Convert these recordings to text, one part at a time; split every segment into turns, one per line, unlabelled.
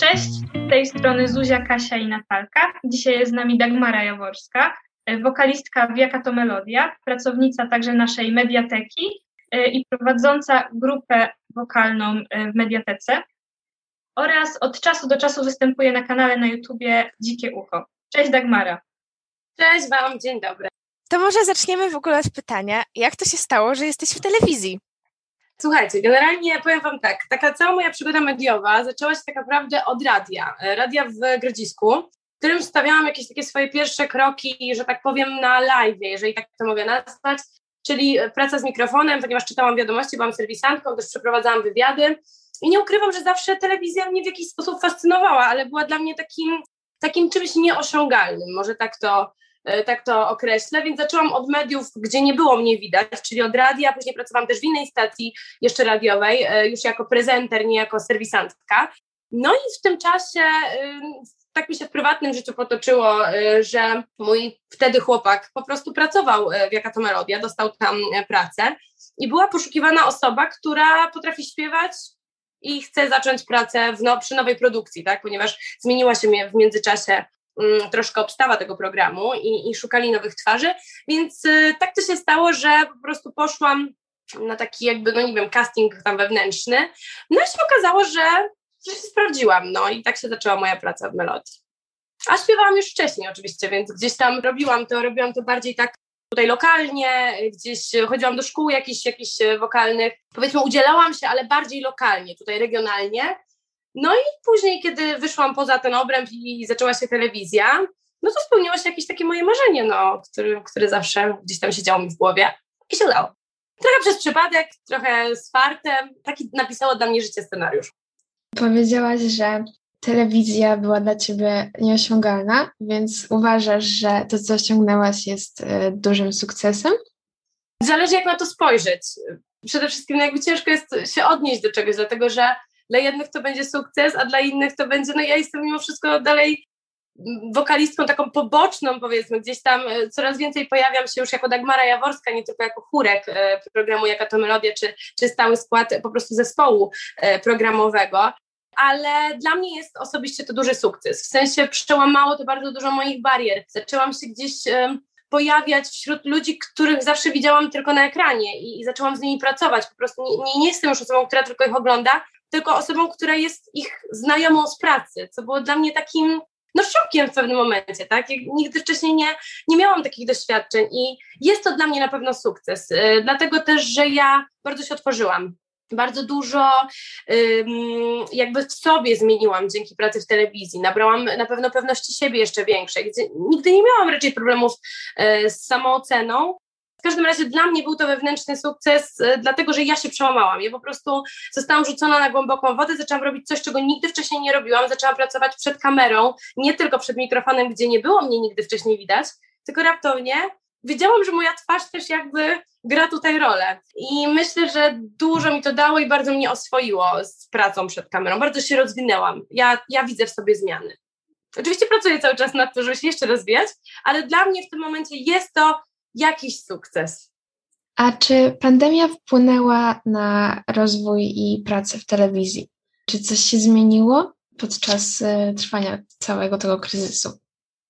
Cześć, z tej strony Zuzia, Kasia i Natalka. Dzisiaj jest z nami Dagmara Jaworska, e, wokalistka Wieka to Melodia, pracownica także naszej mediateki e, i prowadząca grupę wokalną e, w mediatece oraz od czasu do czasu występuje na kanale na YouTubie Dzikie Ucho. Cześć Dagmara.
Cześć Wam, dzień dobry.
To może zaczniemy w ogóle od pytania, jak to się stało, że jesteś w telewizji?
Słuchajcie, generalnie powiem Wam tak, taka cała moja przygoda mediowa zaczęła się tak naprawdę od radia, radia w Grodzisku, w którym stawiałam jakieś takie swoje pierwsze kroki, że tak powiem, na live, jeżeli tak to mogę nazwać, czyli praca z mikrofonem, ponieważ czytałam wiadomości, byłam serwisantką, też przeprowadzałam wywiady i nie ukrywam, że zawsze telewizja mnie w jakiś sposób fascynowała, ale była dla mnie takim, takim czymś nieosiągalnym, może tak to E, tak to określę, więc zaczęłam od mediów, gdzie nie było mnie widać, czyli od radia, później pracowałam też w innej stacji jeszcze radiowej, e, już jako prezenter, nie jako serwisantka. No i w tym czasie tak mi się w prywatnym życiu potoczyło, e, że mój wtedy chłopak po prostu pracował w Jaka to Melodia, dostał tam pracę i była poszukiwana osoba, która potrafi śpiewać i chce zacząć pracę w, no, przy nowej produkcji, tak? ponieważ zmieniła się w międzyczasie troszkę obstawa tego programu i, i szukali nowych twarzy, więc y, tak to się stało, że po prostu poszłam na taki jakby, no nie wiem, casting tam wewnętrzny, no i się okazało, że, że się sprawdziłam, no i tak się zaczęła moja praca w Melodii. A śpiewałam już wcześniej oczywiście, więc gdzieś tam robiłam to, robiłam to bardziej tak tutaj lokalnie, gdzieś chodziłam do szkół jakichś, jakichś wokalnych, powiedzmy udzielałam się, ale bardziej lokalnie, tutaj regionalnie, no i później, kiedy wyszłam poza ten obręb i zaczęła się telewizja, no to spełniło się jakieś takie moje marzenie, no, które, które zawsze gdzieś tam siedziało mi w głowie i się udało. Trochę przez przypadek, trochę z fartem, taki napisało dla mnie życie scenariusz.
Powiedziałaś, że telewizja była dla ciebie nieosiągalna, więc uważasz, że to, co osiągnęłaś, jest y, dużym sukcesem?
Zależy, jak na to spojrzeć. Przede wszystkim no jakby ciężko jest się odnieść do czegoś, dlatego że dla jednych to będzie sukces, a dla innych to będzie, no ja jestem mimo wszystko dalej wokalistką taką poboczną, powiedzmy, gdzieś tam e, coraz więcej pojawiam się już jako Dagmara Jaworska, nie tylko jako chórek e, programu Jaka to Melodia, czy, czy stały skład po prostu zespołu e, programowego. Ale dla mnie jest osobiście to duży sukces. W sensie przełamało to bardzo dużo moich barier. Zaczęłam się gdzieś pojawiać wśród ludzi, których zawsze widziałam tylko na ekranie i, i zaczęłam z nimi pracować. Po prostu nie, nie, nie jestem już osobą, która tylko ich ogląda, tylko osobą, która jest ich znajomą z pracy, co było dla mnie takim no szokiem w pewnym momencie, tak? Ja nigdy wcześniej nie, nie miałam takich doświadczeń i jest to dla mnie na pewno sukces, yy, dlatego też, że ja bardzo się otworzyłam. Bardzo dużo jakby w sobie zmieniłam dzięki pracy w telewizji. Nabrałam na pewno pewności siebie jeszcze większej, gdzie nigdy nie miałam raczej problemów y, z samooceną, w każdym razie dla mnie był to wewnętrzny sukces, e, dlatego że ja się przełamałam. Ja po prostu zostałam rzucona na głęboką wodę, zaczęłam robić coś, czego nigdy wcześniej nie robiłam. Zaczęłam pracować przed kamerą, nie tylko przed mikrofonem, gdzie nie było mnie nigdy wcześniej widać, tylko raptownie wiedziałam, że moja twarz też jakby gra tutaj rolę. I myślę, że dużo mi to dało i bardzo mnie oswoiło z pracą przed kamerą. Bardzo się rozwinęłam. Ja, ja widzę w sobie zmiany. Oczywiście pracuję cały czas nad tym, żeby się jeszcze rozwijać, ale dla mnie w tym momencie jest to jakiś sukces.
A czy pandemia wpłynęła na rozwój i pracę w telewizji? Czy coś się zmieniło podczas y, trwania całego tego kryzysu?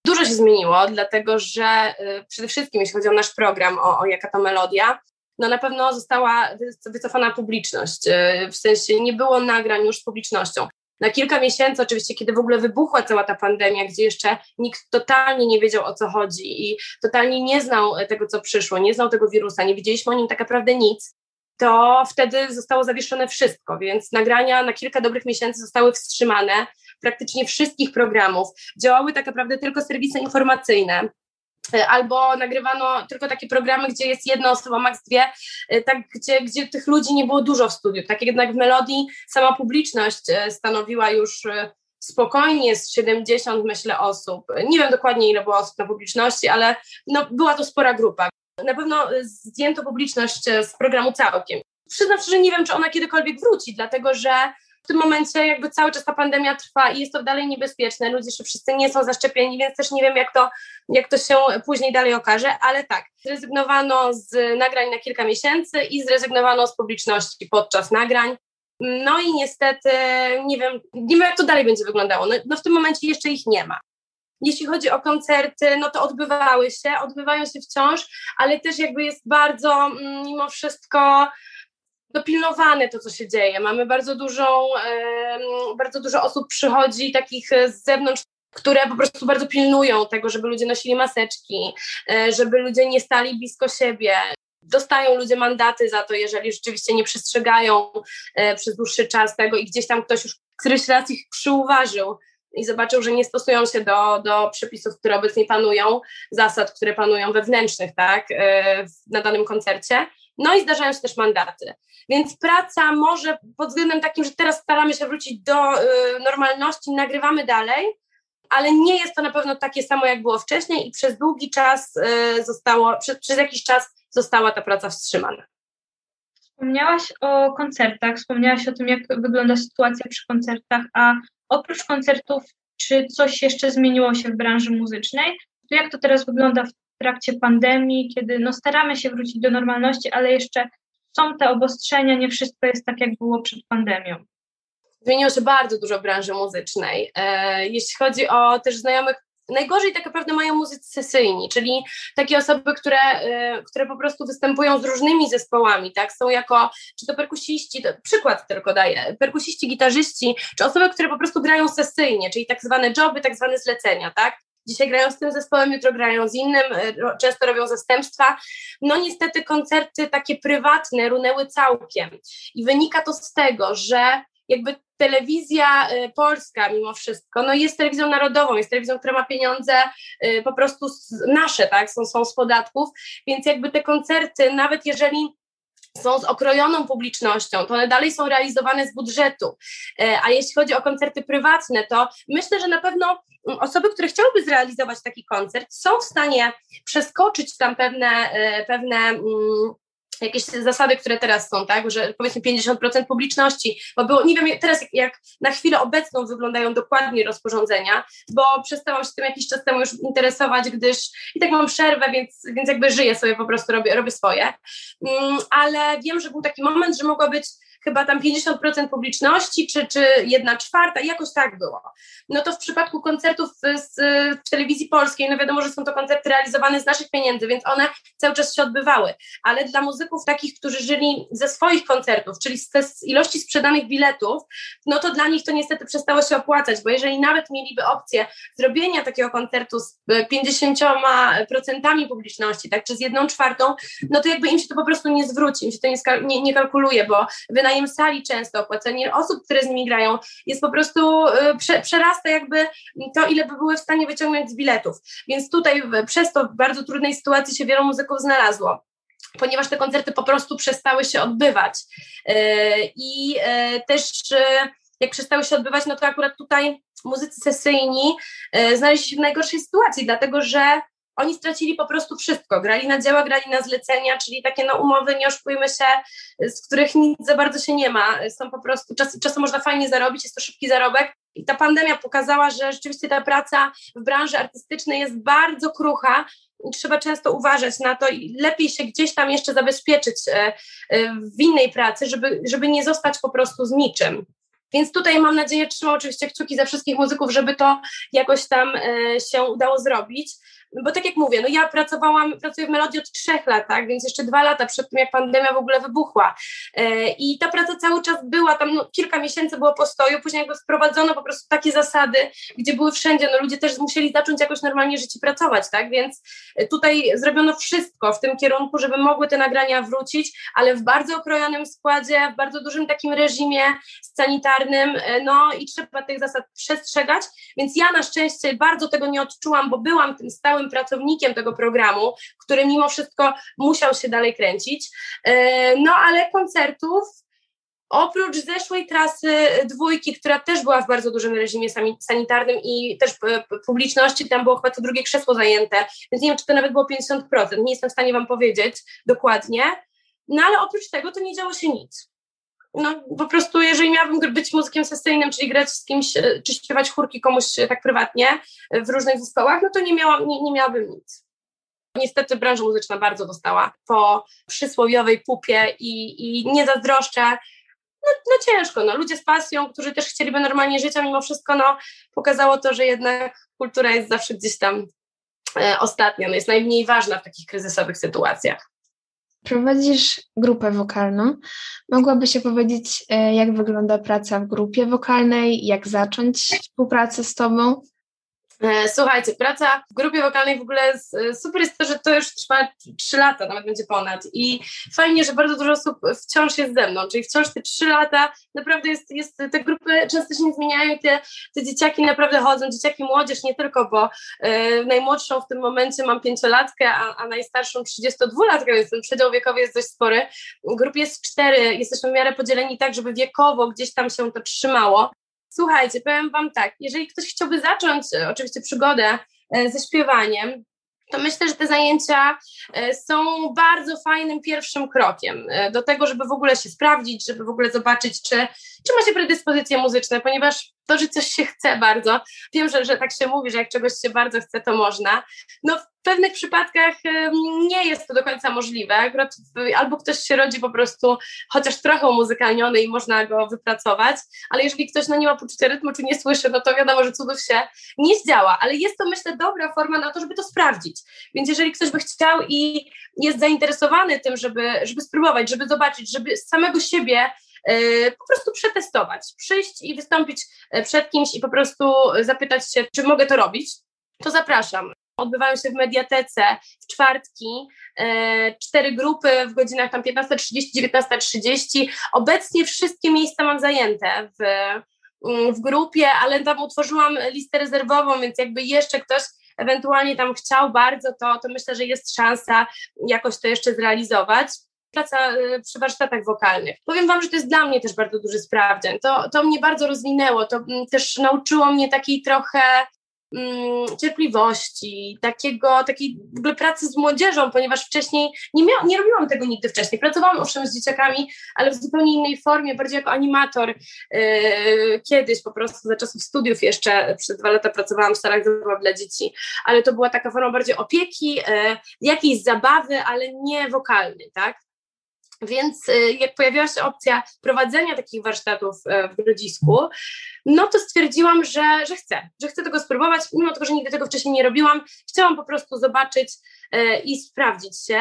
Dużo się zmieniło, dlatego że y, przede wszystkim, jeśli chodzi o nasz program, o, o jaka to melodia, no na pewno została wycofana publiczność. Y, w sensie nie było nagrań już z publicznością na kilka miesięcy, oczywiście, kiedy w ogóle wybuchła cała ta pandemia, gdzie jeszcze nikt totalnie nie wiedział o co chodzi i totalnie nie znał tego, co przyszło, nie znał tego wirusa, nie wiedzieliśmy o nim tak naprawdę nic, to wtedy zostało zawieszone wszystko, więc nagrania na kilka dobrych miesięcy zostały wstrzymane praktycznie wszystkich programów. Działały tak naprawdę tylko serwisy informacyjne. E, albo nagrywano tylko takie programy, gdzie jest jedna osoba, maks dwie, e, tak, gdzie, gdzie tych ludzi nie było dużo w studiu. Tak jednak w Melodii sama publiczność e, stanowiła już spokojnie z 70, myślę, osób. Nie wiem dokładnie, ile było osób na publiczności, ale no, była to spora grupa. Na pewno zdjęto publiczność z programu całkiem. Przyznam szczerze, nie wiem, czy ona kiedykolwiek wróci, dlatego że tym momencie jakby cały czas ta pandemia trwa i jest to dalej niebezpieczne, ludzie jeszcze wszyscy nie są zaszczepieni, więc też nie wiem jak to, jak to się później dalej okaże, ale tak, zrezygnowano z nagrań na kilka miesięcy i zrezygnowano z publiczności podczas nagrań. No i niestety nie wiem, nie wiem jak to dalej będzie wyglądało. No, no w tym momencie jeszcze ich nie ma. Jeśli chodzi o koncerty, no to odbywały się, odbywają się wciąż, ale też jakby jest bardzo mm, mimo wszystko dopilnowane to, co się dzieje. Mamy bardzo dużą, bardzo dużo osób przychodzi takich z zewnątrz, które po prostu bardzo pilnują tego, żeby ludzie nosili maseczki, e, żeby ludzie nie stali blisko siebie. Dostają ludzie mandaty za to, jeżeli rzeczywiście nie przestrzegają e, przez dłuższy czas tego i gdzieś tam ktoś już któryś raz ich przyuważył, i zobaczył, że nie stosują się do, do przepisów, które obecnie panują, zasad, które panują wewnętrznych, tak, e, na danym koncercie. No i zdarzają się też mandaty. Więc praca może pod względem takim, że teraz staramy się wrócić do y, normalności, nagrywamy dalej, ale nie jest to na pewno takie samo, jak było wcześniej i przez długi czas y, zostało, przez, przez jakiś czas została ta praca wstrzymana.
Wspomniałaś o koncertach, wspomniałaś o tym, jak wygląda sytuacja przy koncertach, a oprócz koncertów, czy coś jeszcze zmieniło się w branży muzycznej? To jak to teraz wygląda w trakcie pandemii, kiedy no, staramy się wrócić do normalności, ale jeszcze są te obostrzenia, nie wszystko jest tak, jak było przed pandemią.
Zmieniło się bardzo dużo w branży muzycznej. E, jeśli chodzi o też znajomych, najgorzej tak naprawdę mają muzycy sesyjni, czyli takie osoby, które, e, które po prostu występują z różnymi zespołami, tak, są jako, czy to perkusiści, to przykład tylko daję, perkusiści, gitarzyści, czy osoby, które po prostu grają sesyjnie, czyli tak zwane joby, tak zwane zlecenia, tak, Dzisiaj grają z tym zespołem, jutro grają z innym, e, często robią zastępstwa. No niestety koncerty takie prywatne runęły całkiem. I wynika to z tego, że jakby telewizja e, polska mimo wszystko, no jest telewizją narodową, jest telewizją, która ma pieniądze e, po prostu nasze, tak, są, są z podatków, więc jakby te koncerty, nawet jeżeli są z okrojoną publicznością, to one dalej są realizowane z budżetu. E, a jeśli chodzi o koncerty prywatne, to myślę, że na pewno mm, osoby, które chciałyby zrealizować taki koncert, są w stanie przeskoczyć tam pewne, e, pewne mm, jakieś zasady, które teraz są, tak, że powiedzmy 50% publiczności, bo było, nie wiem teraz jak, jak, na chwilę obecną wyglądają dokładnie rozporządzenia, bo przestałam się tym jakiś czas temu już interesować, gdyż i tak mam przerwę, więc, więc jakby żyję sobie po prostu, robię, robię swoje, um, ale wiem, że był taki moment, że mogła być chyba tam 50% publiczności, czy, czy jedna czwarta, jakoś tak było. No to w przypadku koncertów z, w telewizji polskiej, no wiadomo, że są to koncerty realizowane z naszych pieniędzy, więc one cały czas się odbywały, ale dla muzyków takich, którzy żyli ze swoich koncertów, czyli z, z ilości sprzedanych biletów, no to dla nich to niestety przestało się opłacać, bo jeżeli nawet mieliby opcję zrobienia takiego koncertu z 50% publiczności, tak, czy z jedną czwartą, no to jakby im się to po prostu nie zwróci, im się to nie, nie, nie kalkuluje, bo wynajem wynajem sali często, opłacenie osób, które z nimi grają, jest po prostu, y, prze, przerasta jakby to, ile by były w stanie wyciągnąć z biletów. Więc tutaj przez to w bardzo trudnej sytuacji się wielu muzyków znalazło ponieważ te koncerty po prostu przestały się odbywać. Y, I y, też jak przestały się odbywać, no to akurat tutaj muzycy sesyjni znaleźli się w najgorszej sytuacji, dlatego że oni stracili po prostu wszystko. Grali na dzieła, grali na zlecenia, czyli takie no, umowy, nie oszukujmy się, z których nic za bardzo się nie ma. Są po prostu, czas, czasem można fajnie zarobić, jest to szybki zarobek. I ta pandemia pokazała, że rzeczywiście ta praca w branży artystycznej jest bardzo krucha trzeba często uważać na to i lepiej się gdzieś tam jeszcze zabezpieczyć e, e, w innej pracy, żeby, żeby nie zostać po prostu z niczym. Więc tutaj mam nadzieję, trzymam oczywiście kciuki za wszystkich muzyków, żeby to jakoś tam e, się udało zrobić bo tak jak mówię, no ja pracowałam, pracuję w Melodii od trzech lat, tak, więc jeszcze dwa lata przed tym, jak pandemia w ogóle wybuchła. E, i ta praca cały czas była, tam no, kilka miesięcy było postoju, później jakby wprowadzono po prostu takie zasady, gdzie były wszędzie, no ludzie też musieli zacząć jakoś normalnie żyć i pracować, tak, więc tutaj zrobiono wszystko w tym kierunku, żeby mogły te nagrania wrócić, ale w bardzo okrojonym składzie, w bardzo dużym takim reżimie sanitarnym, e, no i trzeba tych zasad przestrzegać, więc ja na szczęście bardzo tego nie odczułam, bo byłam tym stałym stałym pracownikiem tego programu, który mimo wszystko musiał się dalej kręcić. E, no ale koncertów Oprócz zeszłej trasy dwójki, która też była w bardzo dużym reżimie sanitarnym i też e, publiczności, tam było chyba co drugie krzesło zajęte, więc nie wiem, czy to nawet było 50%, nie jestem w stanie Wam powiedzieć dokładnie, no ale oprócz tego to nie działo się nic. No po prostu jeżeli miałabym być muzykiem sesyjnym, czyli grać z kimś, e, czy śpiewać chórki komuś tak prywatnie w różnych zespołach, no to nie, miałam, nie, nie miałabym nic. Niestety branża muzyczna bardzo dostała po przysłowiowej pupie i, i nie zazdroszczę. No, no ciężko, no. ludzie z pasją, którzy też chcieliby normalnie żyć, a mimo wszystko no, pokazało to, że jednak kultura jest zawsze gdzieś tam e, ostatnia, no, jest najmniej ważna w takich kryzysowych sytuacjach.
Prowadzisz grupę wokalną. Mogłabyś opowiedzieć, e, jak wygląda praca w grupie wokalnej, jak zacząć współpracę z Tobą?
E, słuchajcie, praca w grupie wokalnej w ogóle e, super jest to, że to już trwa 3 lata, nawet będzie ponad i fajnie, że bardzo dużo osób wciąż jest ze mną, czyli wciąż te 3 lata naprawdę jest, jest te grupy często się nie zmieniają te, te dzieciaki naprawdę chodzą, dzieciaki młodzież nie tylko, bo e, najmłodszą w tym momencie mam pięciolatkę, a, a najstarszą 32-latkę, więc ten przedział wiekowy jest dość spory. W grupie jest cztery, jesteśmy w miarę podzieleni tak, żeby wiekowo gdzieś tam się to trzymało. Słuchajcie, powiem Wam tak, jeżeli ktoś chciałby zacząć e, oczywiście przygodę e, ze śpiewaniem, to myślę, że te zajęcia e, są bardzo fajnym pierwszym krokiem do tego, żeby w ogóle się sprawdzić, żeby w ogóle zobaczyć, czy, czy ma się predyspozycje muzyczne, ponieważ to, że coś się chce bardzo, wiem, że, że tak się mówi, że jak czegoś się bardzo chce, to można. No w pewnych przypadkach nie jest to do końca możliwe. Albo ktoś się rodzi po prostu chociaż trochę umuzykalniony i można go wypracować, ale jeżeli ktoś no, nie ma poczucia rytmu, czy nie słyszy, no to wiadomo, że cudów się nie zdziała, ale jest to myślę dobra forma na to, żeby to sprawdzić. Więc jeżeli ktoś by chciał i jest zainteresowany tym, żeby, żeby spróbować, żeby zobaczyć, żeby samego siebie po prostu przetestować, przyjść i wystąpić e, przed kimś i po prostu zapytać się, czy mogę to robić, to zapraszam. Odbywają się w mediatece w czwartki, e, cztery grupy w godzinach tam 15.30, 19.30. Obecnie wszystkie miejsca mam zajęte w, mm, w grupie, ale tam utworzyłam listę rezerwową, więc jakby jeszcze ktoś ewentualnie tam chciał bardzo, to, to myślę, że jest szansa jakoś to jeszcze zrealizować praca y, przy warsztatach wokalnych. Powiem Wam, że to jest dla mnie też bardzo duży sprawdzian. To, to mnie bardzo rozwinęło, to mm, też nauczyło mnie takiej trochę mm, cierpliwości, takiego, takiej w ogóle pracy z młodzieżą, ponieważ wcześniej nie, miał, nie robiłam tego nigdy wcześniej. Pracowałam owszem z dzieciakami, ale w zupełnie innej formie, bardziej jako animator. Yy, kiedyś po prostu za czasów studiów jeszcze przez dwa lata pracowałam w salach zabaw dla dzieci, ale to była taka forma bardziej opieki, yy, jakiejś zabawy, ale nie wokalnej, tak? Więc y, jak pojawiła się opcja prowadzenia takich warsztatów e, w Grodzisku, no to stwierdziłam, że, że chcę, że chcę tego spróbować, mimo tego, że nigdy tego wcześniej nie robiłam, chciałam po prostu zobaczyć e, i sprawdzić się.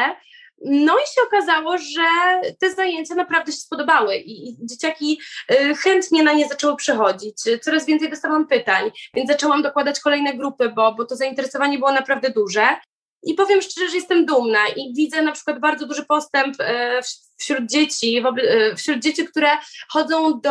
No i się okazało, że te zajęcia naprawdę się spodobały i, dzieciaki e, chętnie na nie zaczęły przychodzić. Coraz więcej dostałam pytań, więc zaczęłam dokładać kolejne grupy, bo, bo to zainteresowanie było naprawdę duże. I powiem szczerze, że jestem dumna i widzę na przykład bardzo duży postęp e, wśród dzieci, e, wśród dzieci, które chodzą do,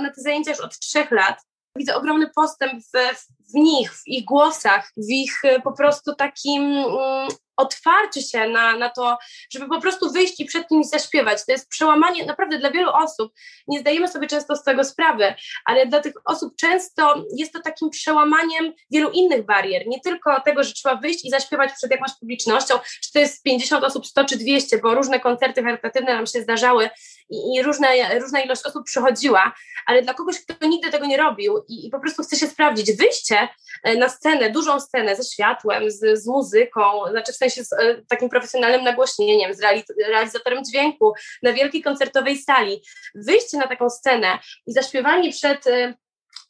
na te zajęcia już od trzech lat. Widzę ogromny postęp w, w nich, w ich głosach, w ich e, po prostu takim mm, otwarcie się na, na to, żeby po prostu wyjść i przed kimś zaśpiewać. To jest przełamanie naprawdę dla wielu osób. Nie zdajemy sobie często z tego sprawy, ale dla tych osób często jest to takim przełamaniem wielu innych barier. Nie tylko tego, że trzeba wyjść i zaśpiewać przed jakąś publicznością, czy to jest 50 osób, 100 czy 200, bo różne koncerty charytatywne nam się zdarzały i, i różne, różna ilość osób przychodziła, ale dla kogoś, kto nigdy tego nie robił i, i po prostu chce się sprawdzić, wyjście e, na scenę, dużą scenę ze światłem, z, z muzyką, znaczy w sensie z e, takim profesjonalnym nagłośnieniem, z realizatorem dźwięku, na wielkiej koncertowej sali, wyjście na taką scenę i zaśpiewanie przed e,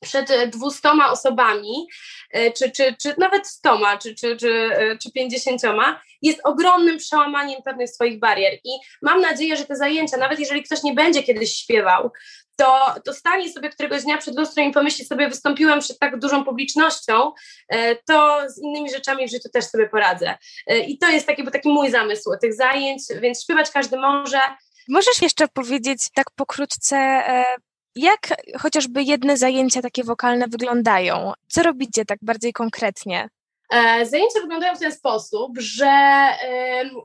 przed dwustoma osobami, czy, czy, czy nawet stoma, czy, czy, czy, czy pięćdziesięcioma, jest ogromnym przełamaniem pewnych swoich barier. I mam nadzieję, że te zajęcia, nawet jeżeli ktoś nie będzie kiedyś śpiewał, to, to stanie sobie któregoś dnia przed lustrem i pomyśli sobie, wystąpiłem przed tak dużą publicznością, e, to z innymi rzeczami w życiu też sobie poradzę. E, I to jest taki, taki mój zamysł tych zajęć, więc śpiewać każdy może.
Możesz jeszcze powiedzieć tak pokrótce, e, jak chociażby jedne zajęcia takie wokalne wyglądają? Co robicie tak bardziej konkretnie?
E, zajęcia wyglądają w ten sposób, że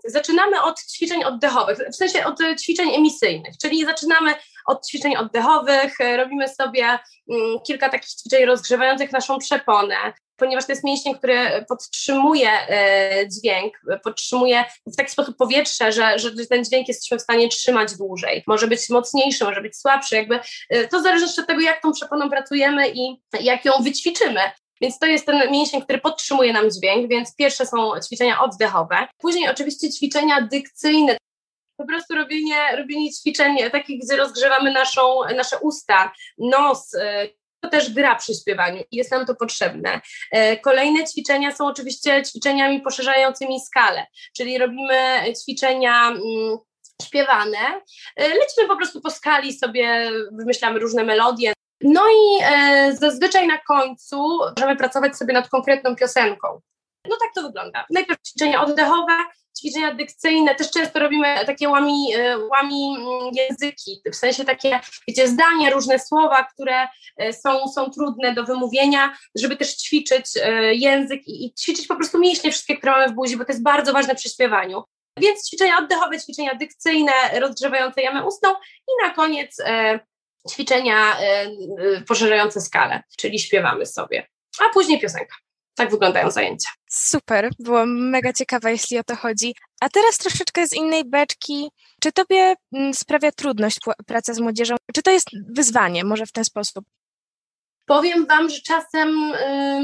zaczynamy od ćwiczeń oddechowych, w sensie od ćwiczeń emisyjnych, czyli zaczynamy od ćwiczeń oddechowych, e, robimy sobie mm, kilka takich ćwiczeń rozgrzewających naszą przeponę. Ponieważ to jest mięsień, który podtrzymuje e, dźwięk, podtrzymuje w taki sposób powietrze, że, że ten dźwięk jesteśmy w stanie trzymać dłużej. Może być mocniejszy, może być słabszy, jakby e, to zależy od tego, jak tą przeponą pracujemy i jak ją wyćwiczymy. Więc to jest ten mięsień, który podtrzymuje nam dźwięk, więc pierwsze są ćwiczenia oddechowe. Później oczywiście ćwiczenia dykcyjne, po prostu robienie, robienie ćwiczeń takich, gdzie rozgrzewamy naszą, nasze usta, nos, e, też gra przy śpiewaniu i jest nam to potrzebne. E, kolejne ćwiczenia są oczywiście ćwiczeniami poszerzającymi skalę, czyli robimy ćwiczenia mm, śpiewane, e, lecimy po prostu po skali sobie, wymyślamy różne melodie. No i e, zazwyczaj na końcu możemy pracować sobie nad konkretną piosenką. No tak to wygląda. Najpierw ćwiczenia oddechowe, ćwiczenia dykcyjne, też często robimy takie łami, e, łami mm, języki, w sensie takie, wiecie, zdania, różne słowa, które e, są, są trudne do wymówienia, żeby też ćwiczyć e, język i, i ćwiczyć po prostu mięśnie wszystkie, które mamy w buzi, bo to jest bardzo ważne przy śpiewaniu. Więc ćwiczenia oddechowe, ćwiczenia dykcyjne, rozgrzewające jamę ustną i na koniec e, ćwiczenia e, poszerzające skalę, czyli śpiewamy sobie, a później piosenka. Tak wyglądają zajęcia.
Super, było mega ciekawe, jeśli o to chodzi. A teraz troszeczkę z innej beczki. Czy tobie mm, sprawia trudność praca z młodzieżą? Czy to jest wyzwanie, może w ten sposób?
Powiem Wam, że czasem.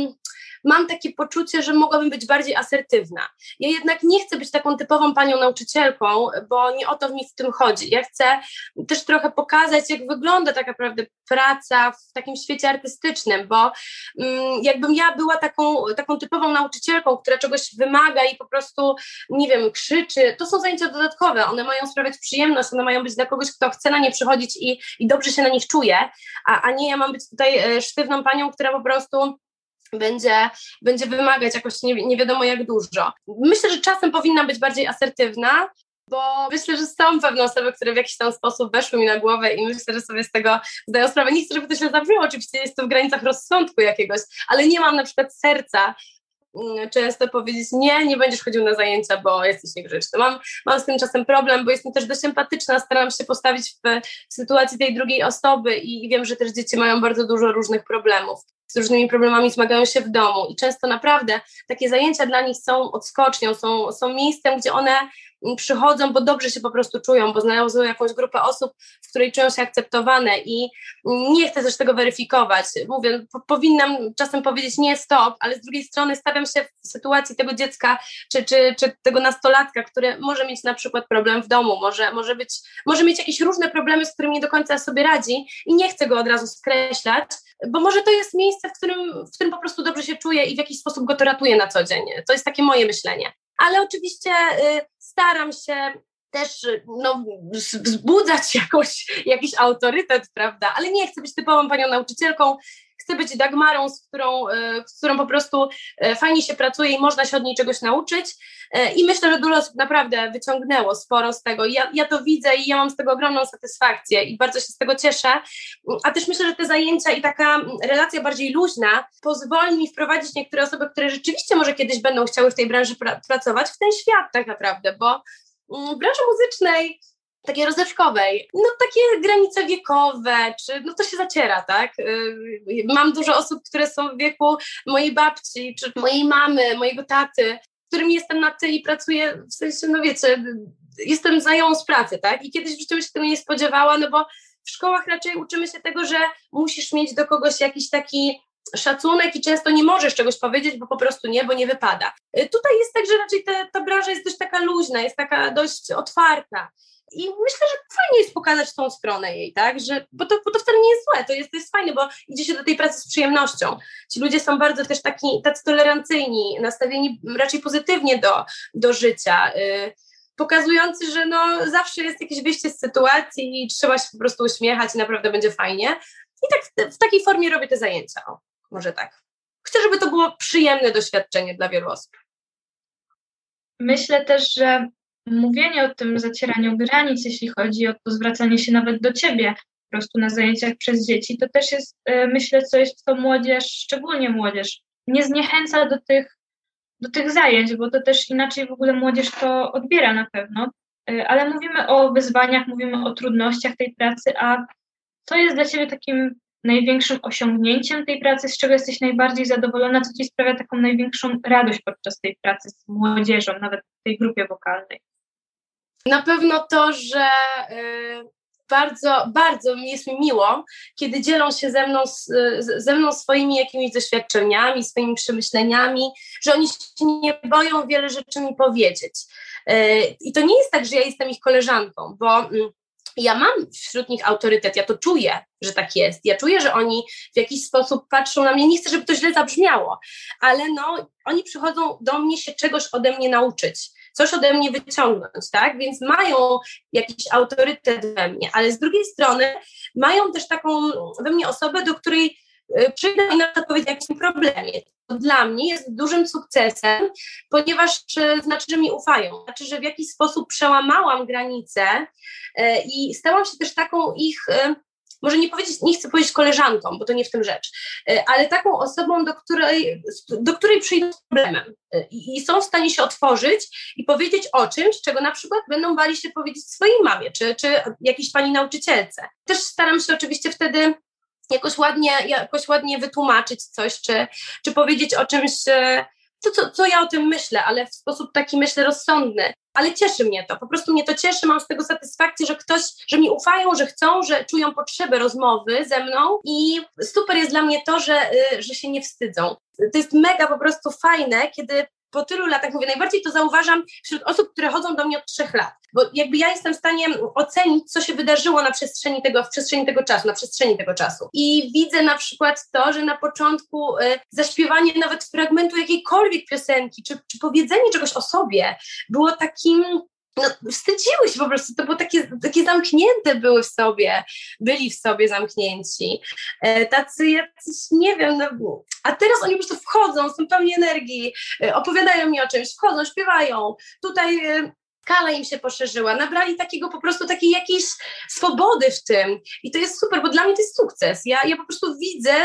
Yy mam takie poczucie, że mogłabym być bardziej asertywna. Ja jednak nie chcę być taką typową panią nauczycielką, bo nie o to mi w tym chodzi. Ja chcę też trochę pokazać, jak wygląda tak naprawdę praca w takim świecie artystycznym, bo mm, jakbym ja była taką, taką typową nauczycielką, która czegoś wymaga i po prostu, nie wiem, krzyczy, to są zajęcia dodatkowe, one mają sprawiać przyjemność, one mają być dla kogoś, kto chce na nie przychodzić i, i dobrze się na nich czuje, a, a nie ja mam być tutaj e, sztywną panią, która po prostu będzie, będzie wymagać jakoś nie, nie wiadomo jak dużo. Myślę, że czasem powinna być bardziej asertywna, bo myślę, że są pewne osoby, które w jakiś tam sposób weszły mi na głowę i myślę, że sobie z tego zdają sprawę. Nie chcę, żeby to się zabrzmiało, oczywiście jest to w granicach rozsądku jakiegoś, ale nie mam na przykład serca mm, często powiedzieć nie, nie będziesz chodził na zajęcia, bo jesteś niegrzeczny. Mam, mam z tym czasem problem, bo jestem też dość empatyczna, staram się postawić w, w sytuacji tej drugiej osoby i wiem, że też dzieci mają bardzo dużo różnych problemów z różnymi problemami zmagają się w domu i często naprawdę takie zajęcia dla nich są odskocznią, są, są miejscem, gdzie one przychodzą, bo dobrze się po prostu czują, bo znalazły jakąś grupę osób, w której czują się akceptowane i nie chcę też tego weryfikować. Mówię, po, powinnam czasem powiedzieć nie, stop, ale z drugiej strony stawiam się w sytuacji tego dziecka czy, czy, czy tego nastolatka, który może mieć na przykład problem w domu, może, może, być, może mieć jakieś różne problemy, z którymi nie do końca sobie radzi i nie chcę go od razu skreślać, bo może to jest miejsce, w którym, w którym po prostu dobrze się czuję i w jakiś sposób go to ratuje na co dzień. To jest takie moje myślenie. Ale oczywiście y, staram się też no, wzbudzać jakoś, jakiś autorytet, prawda? Ale nie chcę być typową panią nauczycielką, chcę być Dagmarą, z którą, e, z którą po prostu e, fajnie się pracuje i można się od niej czegoś nauczyć. E, I myślę, że dużo osób naprawdę wyciągnęło sporo z tego. Ja, ja to widzę i ja mam z tego ogromną satysfakcję i bardzo się z tego cieszę. A też myślę, że te zajęcia i taka relacja bardziej luźna pozwoli mi wprowadzić niektóre osoby, które rzeczywiście może kiedyś będą chciały w tej branży pra pracować, w ten świat tak naprawdę, bo w branży muzycznej takiej rozrywkowej, no takie granice wiekowe, czy no to się zaciera, tak? Y, mam dużo osób, które są w wieku mojej babci, czy mojej mamy, mojego taty, którym jestem na ty i pracuję, w sensie, no wiecie, jestem za ją z pracy, tak? I kiedyś w życiu się tego nie spodziewała, no bo w szkołach raczej uczymy się tego, że musisz mieć do kogoś jakiś taki szacunek i często nie możesz czegoś powiedzieć, bo po prostu nie, bo nie wypada. Y, tutaj jest tak, że raczej ta, ta branża jest dość taka luźna, jest taka dość otwarta. I myślę, że fajnie jest pokazać tą stronę jej, tak? Że, bo, to, bo to wcale nie jest złe, to jest, to jest fajne, bo idzie się do tej pracy z przyjemnością. Ci ludzie są bardzo też taki, tacy tolerancyjni, nastawieni raczej pozytywnie do, do życia. Y, pokazujący, że no, zawsze jest jakieś wyjście z sytuacji i trzeba się po prostu uśmiechać i naprawdę będzie fajnie. I tak w, w takiej formie robię te zajęcia. O, może tak. Chcę, żeby to było przyjemne doświadczenie dla wielu osób.
Myślę też, że mówienie o tym zacieraniu granic, jeśli chodzi o to zwracanie się nawet do ciebie po prostu na zajęciach przez dzieci, to też jest, e, myślę, coś, co młodzież, szczególnie młodzież, nie zniechęca do tych, do tych zajęć, bo to też inaczej w ogóle młodzież to odbiera na pewno. E, ale mówimy o wyzwaniach, mówimy o trudnościach tej pracy, a co jest dla ciebie takim największym osiągnięciem tej pracy, z czego jesteś najbardziej zadowolona, co ci sprawia taką największą radość podczas tej pracy z młodzieżą, nawet w tej grupie wokalnej?
Na pewno to, że y, bardzo, bardzo jest mi miło, kiedy dzielą się ze mną, ze mną swoimi jakimiś doświadczeniami, swoimi przemyśleniami, że oni się nie boją wiele rzeczy mi powiedzieć. Y, I to nie jest tak, że ja jestem ich koleżanką, bo mm, ja mam wśród nich autorytet, ja to czuję, że tak jest. Ja czuję, że oni w jakiś sposób patrzą na mnie. Nie chcę, żeby to źle zabrzmiało, ale no, oni przychodzą do mnie się czegoś ode mnie nauczyć, coś ode mnie wyciągnąć, tak? Więc mają jakiś autorytet we mnie, ale z drugiej strony mają też taką we mnie osobę, do której y, przyjdę i na to powiedzieć o jakimś problemie dla mnie jest dużym sukcesem, ponieważ e, znaczy, że mi ufają, znaczy, że w jakiś sposób przełamałam granice e, i stałam się też taką ich może nie powiedzieć, nie chcę powiedzieć koleżanką, bo to nie w tym rzecz, ale taką osobą, do której, do której przyjdą z problemem i są w stanie się otworzyć i powiedzieć o czymś, czego na przykład będą bali się powiedzieć swojej mamie, czy, czy jakiejś pani nauczycielce. Też staram się oczywiście wtedy jakoś ładnie, jakoś ładnie wytłumaczyć coś, czy, czy powiedzieć o czymś, e, to co, co ja o tym myślę, ale w sposób taki myślę rozsądny. Ale cieszy mnie to, po prostu mnie to cieszy, mam z tego satysfakcję, że ktoś, że mi ufają, że chcą, że czują potrzebę rozmowy ze mną i super jest dla mnie to, że, y, że się nie wstydzą. To jest mega po prostu fajne, kiedy po tylu latach, mówię, najbardziej to zauważam wśród osób, które chodzą do mnie od trzech lat, bo jakby ja jestem w stanie ocenić, co się wydarzyło na przestrzeni tego, w przestrzeni tego czasu, na przestrzeni tego czasu. I widzę na przykład to, że na początku y, zaśpiewanie nawet fragmentu jakiejkolwiek piosenki, czy, czy powiedzenie czegoś o sobie było takim no, wstydziły się po prostu, to było takie, takie zamknięte były w sobie, byli w sobie zamknięci, e, tacy jacyś, nie wiem, no, a teraz oni po prostu wchodzą, są pełni energii, e, opowiadają mi o czymś, wchodzą, śpiewają, tutaj e, skala im się poszerzyła, nabrali takiego po prostu takiej jakiejś swobody w tym. I to jest super, bo dla mnie to jest sukces, ja, ja po prostu widzę,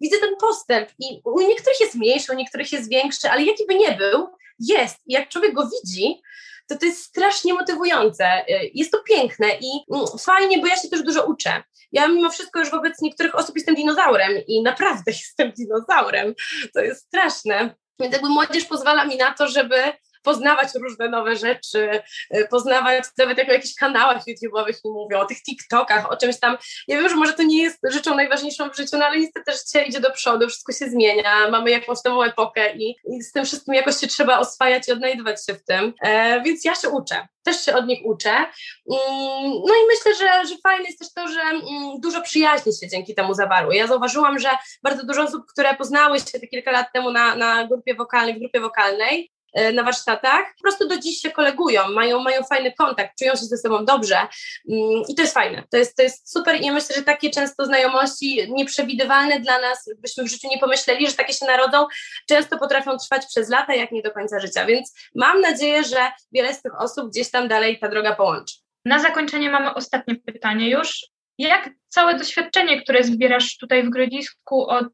widzę ten postęp. I u niektórych jest mniejszy, u niektórych jest większy, ale jaki by nie był, jest. I jak człowiek go widzi, to to jest strasznie motywujące. Y, jest to piękne i mm, fajnie, bo ja się też dużo uczę. Ja mimo wszystko już wobec niektórych osób jestem dinozaurem i naprawdę jestem dinozaurem. To jest straszne. Więc jakby młodzież pozwala mi na to, żeby poznawać różne nowe rzeczy, y, poznawać nawet jak o jakichś kanałach YouTube'owych nie mówią, o tych TikTokach, o czymś tam. Ja wiem, że może to nie jest rzeczą najważniejszą w życiu, no ale niestety też dzisiaj idzie do przodu, wszystko się zmienia, mamy jakąś nową epokę i, i z tym wszystkim jakoś się trzeba oswajać i odnajdywać się w tym. E, więc ja się uczę też się od nich uczę. Mm, no i myślę, że, że fajne jest też to, że mm, dużo przyjaźni się dzięki temu zawarło. Ja zauważyłam, że bardzo dużo osób, które poznały się te kilka lat temu na, na grupie wokalnej, w grupie wokalnej, E, na warsztatach, po prostu do dziś się kolegują, mają, mają fajny kontakt, czują się ze sobą dobrze mm, i to jest fajne, to jest, to jest super i myślę, że takie często znajomości nieprzewidywalne dla nas, byśmy w życiu nie pomyśleli, że takie się narodzą, często potrafią trwać przez lata, jak nie do końca życia, więc mam nadzieję, że wiele z tych osób gdzieś tam dalej ta droga połączy.
Na zakończenie mamy ostatnie pytanie już. Jak całe doświadczenie, które zbierasz tutaj w Grodzisku od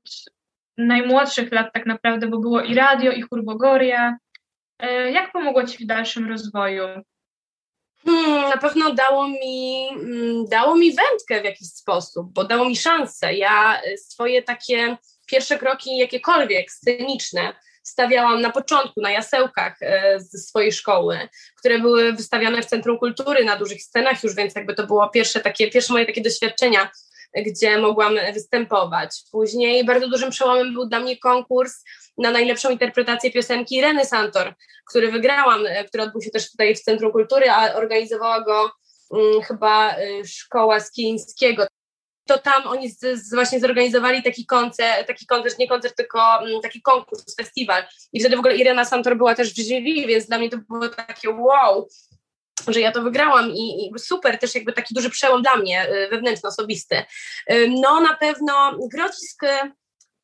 najmłodszych lat tak naprawdę, bo było i radio, i Hurbogoria, E, jak pomogło Ci w dalszym rozwoju?
Hmm, na pewno dało mi, mm, dało mi wędkę w jakiś sposób, bo dało mi szansę. Ja e, swoje takie pierwsze kroki, jakiekolwiek sceniczne, stawiałam na początku na jasełkach e, ze swojej szkoły, które były wystawiane w Centrum Kultury na dużych scenach już, więc jakby to było pierwsze takie, pierwsze moje takie doświadczenia, gdzie mogłam występować. Później bardzo dużym przełomem był dla mnie konkurs na najlepszą interpretację piosenki Reny Santor, który wygrałam, e, który odbył się też tutaj w Centrum Kultury, a organizowała go um, chyba y, szkoła Skińskiego. To tam oni z, z właśnie zorganizowali taki koncert, taki koncert, nie koncert, tylko um, taki konkurs, festiwal. I wtedy w ogóle Irena Santor była też w jury, więc dla mnie to było takie wow, że ja to wygrałam i, i, super, też jakby taki duży przełom dla mnie, y, wewnętrzny, osobisty. No na pewno Grodzisk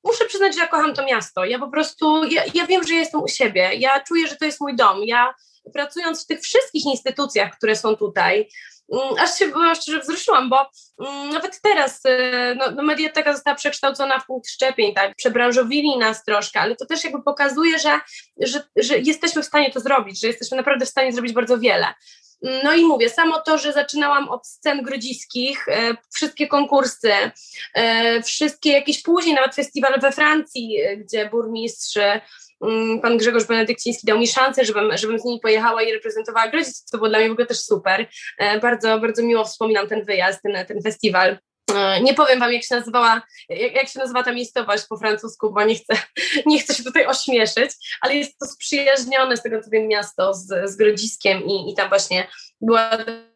muszę przyznać, że ja kocham to miasto. Ja po prostu, ja, ja wiem, że jestem u siebie. Ja czuję, że to jest mój dom. Ja pracując w tych wszystkich instytucjach, które są tutaj, mm, aż się szczerze wzruszyłam, bo mm, nawet teraz y, no, no, mediateka została przekształcona w punkt szczepień, tak, przebranżowili nas troszkę, ale to też jakby pokazuje, że, że, że jesteśmy w stanie to zrobić, że jesteśmy naprawdę w stanie zrobić bardzo wiele. No i mówię, samo to, że zaczynałam od scen grodziskich, e, wszystkie konkursy, e, wszystkie jakieś później, nawet festiwal we Francji, e, gdzie burmistrz mm, pan Grzegorz Benedykciński dał mi szansę, żebym, żebym z nimi pojechała i reprezentowała Grodzisk, co było dla mnie w ogóle też super. Bardzo, bardzo miło wspominam ten wyjazd, ten, ten festiwal. E, nie powiem wam, jak się nazywała, jak, się nazywa ta miejscowość po francusku, bo nie chcę, nie chcę się tutaj ośmieszyć, ale jest to sprzyjaźnione z tego co wiem miasto z, z Grodziskiem i, i tam właśnie była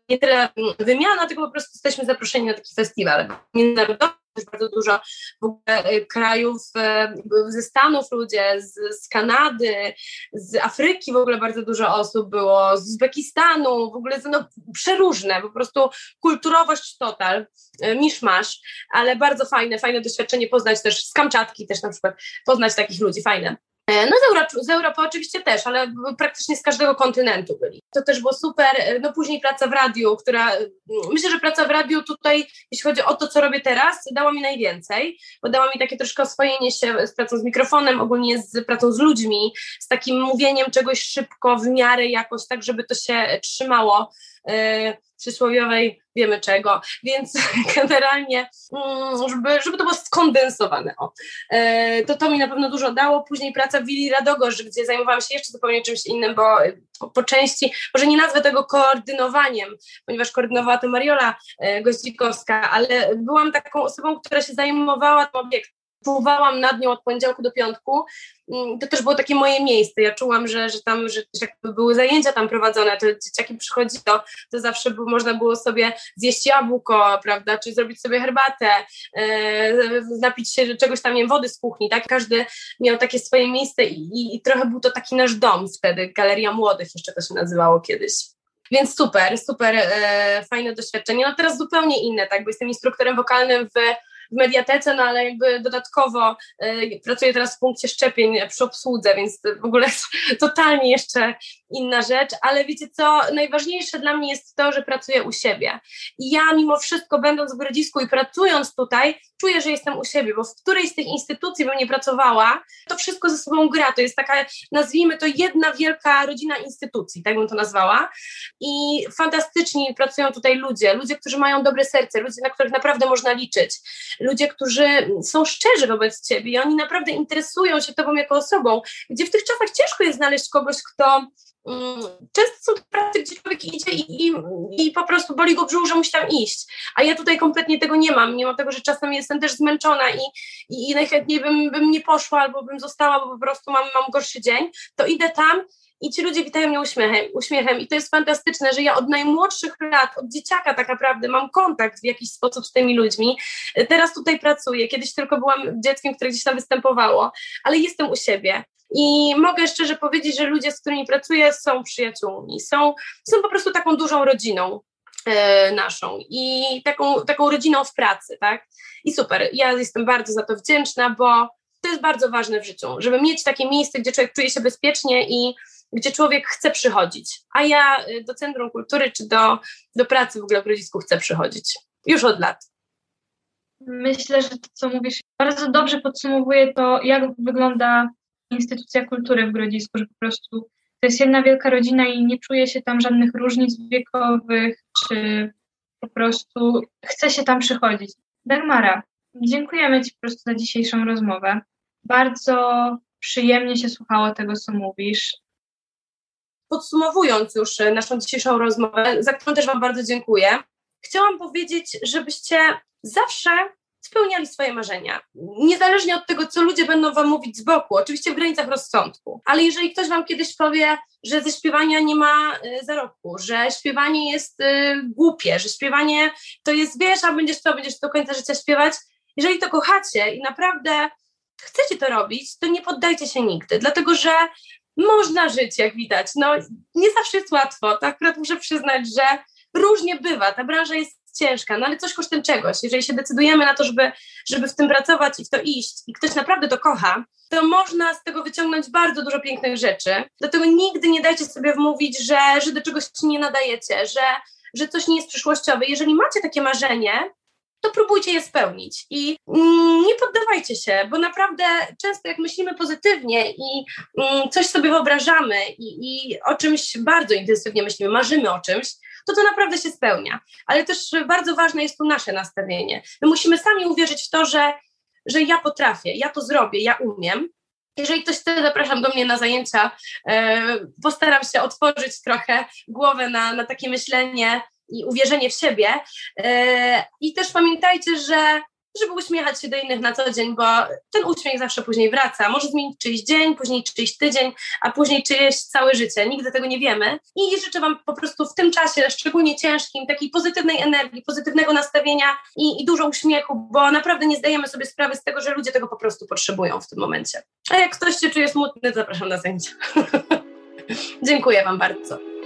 nie tyle wymiana, tylko po prostu jesteśmy zaproszeni na taki festiwal. Międzynarodowy, bardzo dużo w ogóle e, krajów e, ze Stanów ludzie, z, z, Kanady, z Afryki w ogóle bardzo dużo osób było, z Uzbekistanu, w ogóle no, przeróżne, po prostu kulturowość total, e, miszmasz, ale bardzo fajne, fajne doświadczenie poznać też z Kamczatki też na przykład, poznać takich ludzi, fajne. E, no z Europy, z Europy oczywiście też, ale praktycznie z każdego kontynentu byli. To też było super. E, no później praca w radiu, która, mm, myślę, że praca w radiu tutaj, jeśli chodzi o to, co robię teraz, dała mi najwięcej, bo dała mi takie troszkę oswojenie się z pracą z mikrofonem, ogólnie z pracą z ludźmi, z takim mówieniem czegoś szybko, w miarę jakoś, tak żeby to się trzymało. Yy, przysłowiowej wiemy czego, więc generalnie, mm, żeby, żeby to było skondensowane, o. E, to to mi na pewno dużo dało. Później praca w Willi Radogosz, gdzie zajmowałam się jeszcze zupełnie czymś innym, bo po, po części, może nie nazwę tego koordynowaniem, ponieważ koordynowała to Mariola Goździkowska, ale byłam taką osobą, która się zajmowała tym obiektem czuwałam nad nią od poniedziałku do piątku. Mm, to też było takie moje miejsce. Ja czułam, że, że tam, że jakby były zajęcia tam prowadzone, to dzieciaki przychodzi, to, to zawsze można było sobie zjeść jabłko, prawda, czy zrobić sobie herbatę, e, napić się czegoś tam, nie wiem, wody z kuchni, tak? Każdy miał takie swoje miejsce i, i trochę był to taki nasz dom wtedy, Galeria Młodych jeszcze to się nazywało kiedyś. Więc super, super e, fajne doświadczenie. No teraz zupełnie inne, tak, bo jestem instruktorem wokalnym w w mediatece, no ale jakby dodatkowo y, pracuję teraz w punkcie szczepień przy obsłudze, więc w ogóle totalnie jeszcze inna rzecz, ale wiecie co, najważniejsze dla mnie jest to, że pracuję u siebie. I ja mimo wszystko, będąc w Grodzisku i pracując tutaj, czuję, że jestem u siebie, bo w której z tych instytucji bym nie pracowała, to wszystko ze sobą gra. To jest taka, nazwijmy to, jedna wielka rodzina instytucji, tak bym to nazwała. I fantastycznie pracują tutaj ludzie, ludzie, którzy mają dobre serce, ludzie, na których naprawdę można liczyć, ludzie, którzy są szczerzy wobec ciebie i oni naprawdę interesują się tobą jako osobą, gdzie w tych czasach ciężko jest znaleźć kogoś, kto Mm, często są to prace, gdzie człowiek idzie i, i, i, po prostu boli go brzuch, że musi tam iść. A ja tutaj kompletnie tego nie mam, mimo tego, że czasem jestem też zmęczona i, i, i najchętniej bym, bym nie poszła albo bym została, bo po prostu mam, mam gorszy dzień, to idę tam i ci ludzie witają mnie uśmiechem, uśmiechem. I to jest fantastyczne, że ja od najmłodszych lat, od dzieciaka tak naprawdę mam kontakt w jakiś sposób z tymi ludźmi. Teraz tutaj pracuję, kiedyś tylko byłam dzieckiem, które gdzieś tam występowało, ale jestem u siebie. I mogę szczerze powiedzieć, że ludzie, z którymi pracuję, są przyjaciółmi, są, są po prostu taką dużą rodziną e, naszą i taką, taką rodziną w pracy, tak? I super, ja jestem bardzo za to wdzięczna, bo to jest bardzo ważne w życiu, żeby mieć takie miejsce, gdzie człowiek czuje się bezpiecznie i gdzie człowiek chce przychodzić. A ja y, do Centrum Kultury czy do, do pracy w ogóle w Grodzisku chcę przychodzić. Już od lat.
Myślę, że to, co mówisz, bardzo dobrze podsumowuje to, jak wygląda instytucja kultury w Grodzisku, że po prostu to jest jedna wielka rodzina i nie czuje się tam żadnych różnic wiekowych, czy po prostu chce się tam przychodzić. Dagmara, dziękujemy Ci po prostu za dzisiejszą rozmowę. Bardzo przyjemnie się słuchało tego, co mówisz.
Podsumowując już e, naszą dzisiejszą rozmowę, za którą też Wam bardzo dziękuję, chciałam powiedzieć, żebyście zawsze spełniali swoje marzenia. Niezależnie od tego, co ludzie będą wam mówić z boku, oczywiście w granicach rozsądku. Ale jeżeli ktoś wam kiedyś powie, że ze śpiewania nie ma y, zarobku, że śpiewanie jest y, głupie, że śpiewanie to jest, wiesz, a będziesz to, będziesz do końca życia śpiewać, jeżeli to kochacie i naprawdę chcecie to robić, to nie poddajcie się nigdy, dlatego że można żyć, jak widać. No, nie zawsze jest łatwo. To akurat muszę przyznać, że różnie bywa. Ta branża jest ciężka, no ale coś kosztem czegoś. Jeżeli się decydujemy na to, żeby, żeby w tym pracować i w to iść i ktoś naprawdę to kocha, to można z tego wyciągnąć bardzo dużo pięknych rzeczy. Dlatego nigdy nie dajcie sobie wmówić, że, że do czegoś nie nadajecie, że, że coś nie jest przyszłościowe. Jeżeli macie takie marzenie, to próbujcie je spełnić i mm, nie poddawajcie się, bo naprawdę często jak myślimy pozytywnie i mm, coś sobie wyobrażamy i, i o czymś bardzo intensywnie myślimy, marzymy o czymś, to to naprawdę się spełnia. Ale też bardzo ważne jest tu nasze nastawienie. My musimy sami uwierzyć w to, że, że ja potrafię, ja to zrobię, ja umiem. Jeżeli ktoś chce, zapraszam do mnie na zajęcia. E, postaram się otworzyć trochę głowę na, na takie myślenie i uwierzenie w siebie. E, I też pamiętajcie, że żeby uśmiechać się do innych na co dzień, bo ten uśmiech zawsze później wraca. Może zmienić czyjś dzień, później czyjś tydzień, a później czyjeś całe życie. Nigdy tego nie wiemy. I życzę Wam po prostu w tym czasie, szczególnie ciężkim, takiej pozytywnej energii, pozytywnego nastawienia i, i dużo uśmiechu, bo naprawdę nie zdajemy sobie sprawy z tego, że ludzie tego po prostu potrzebują w tym momencie. A jak ktoś się czuje smutny, zapraszam na zajęcia. Dziękuję Wam bardzo.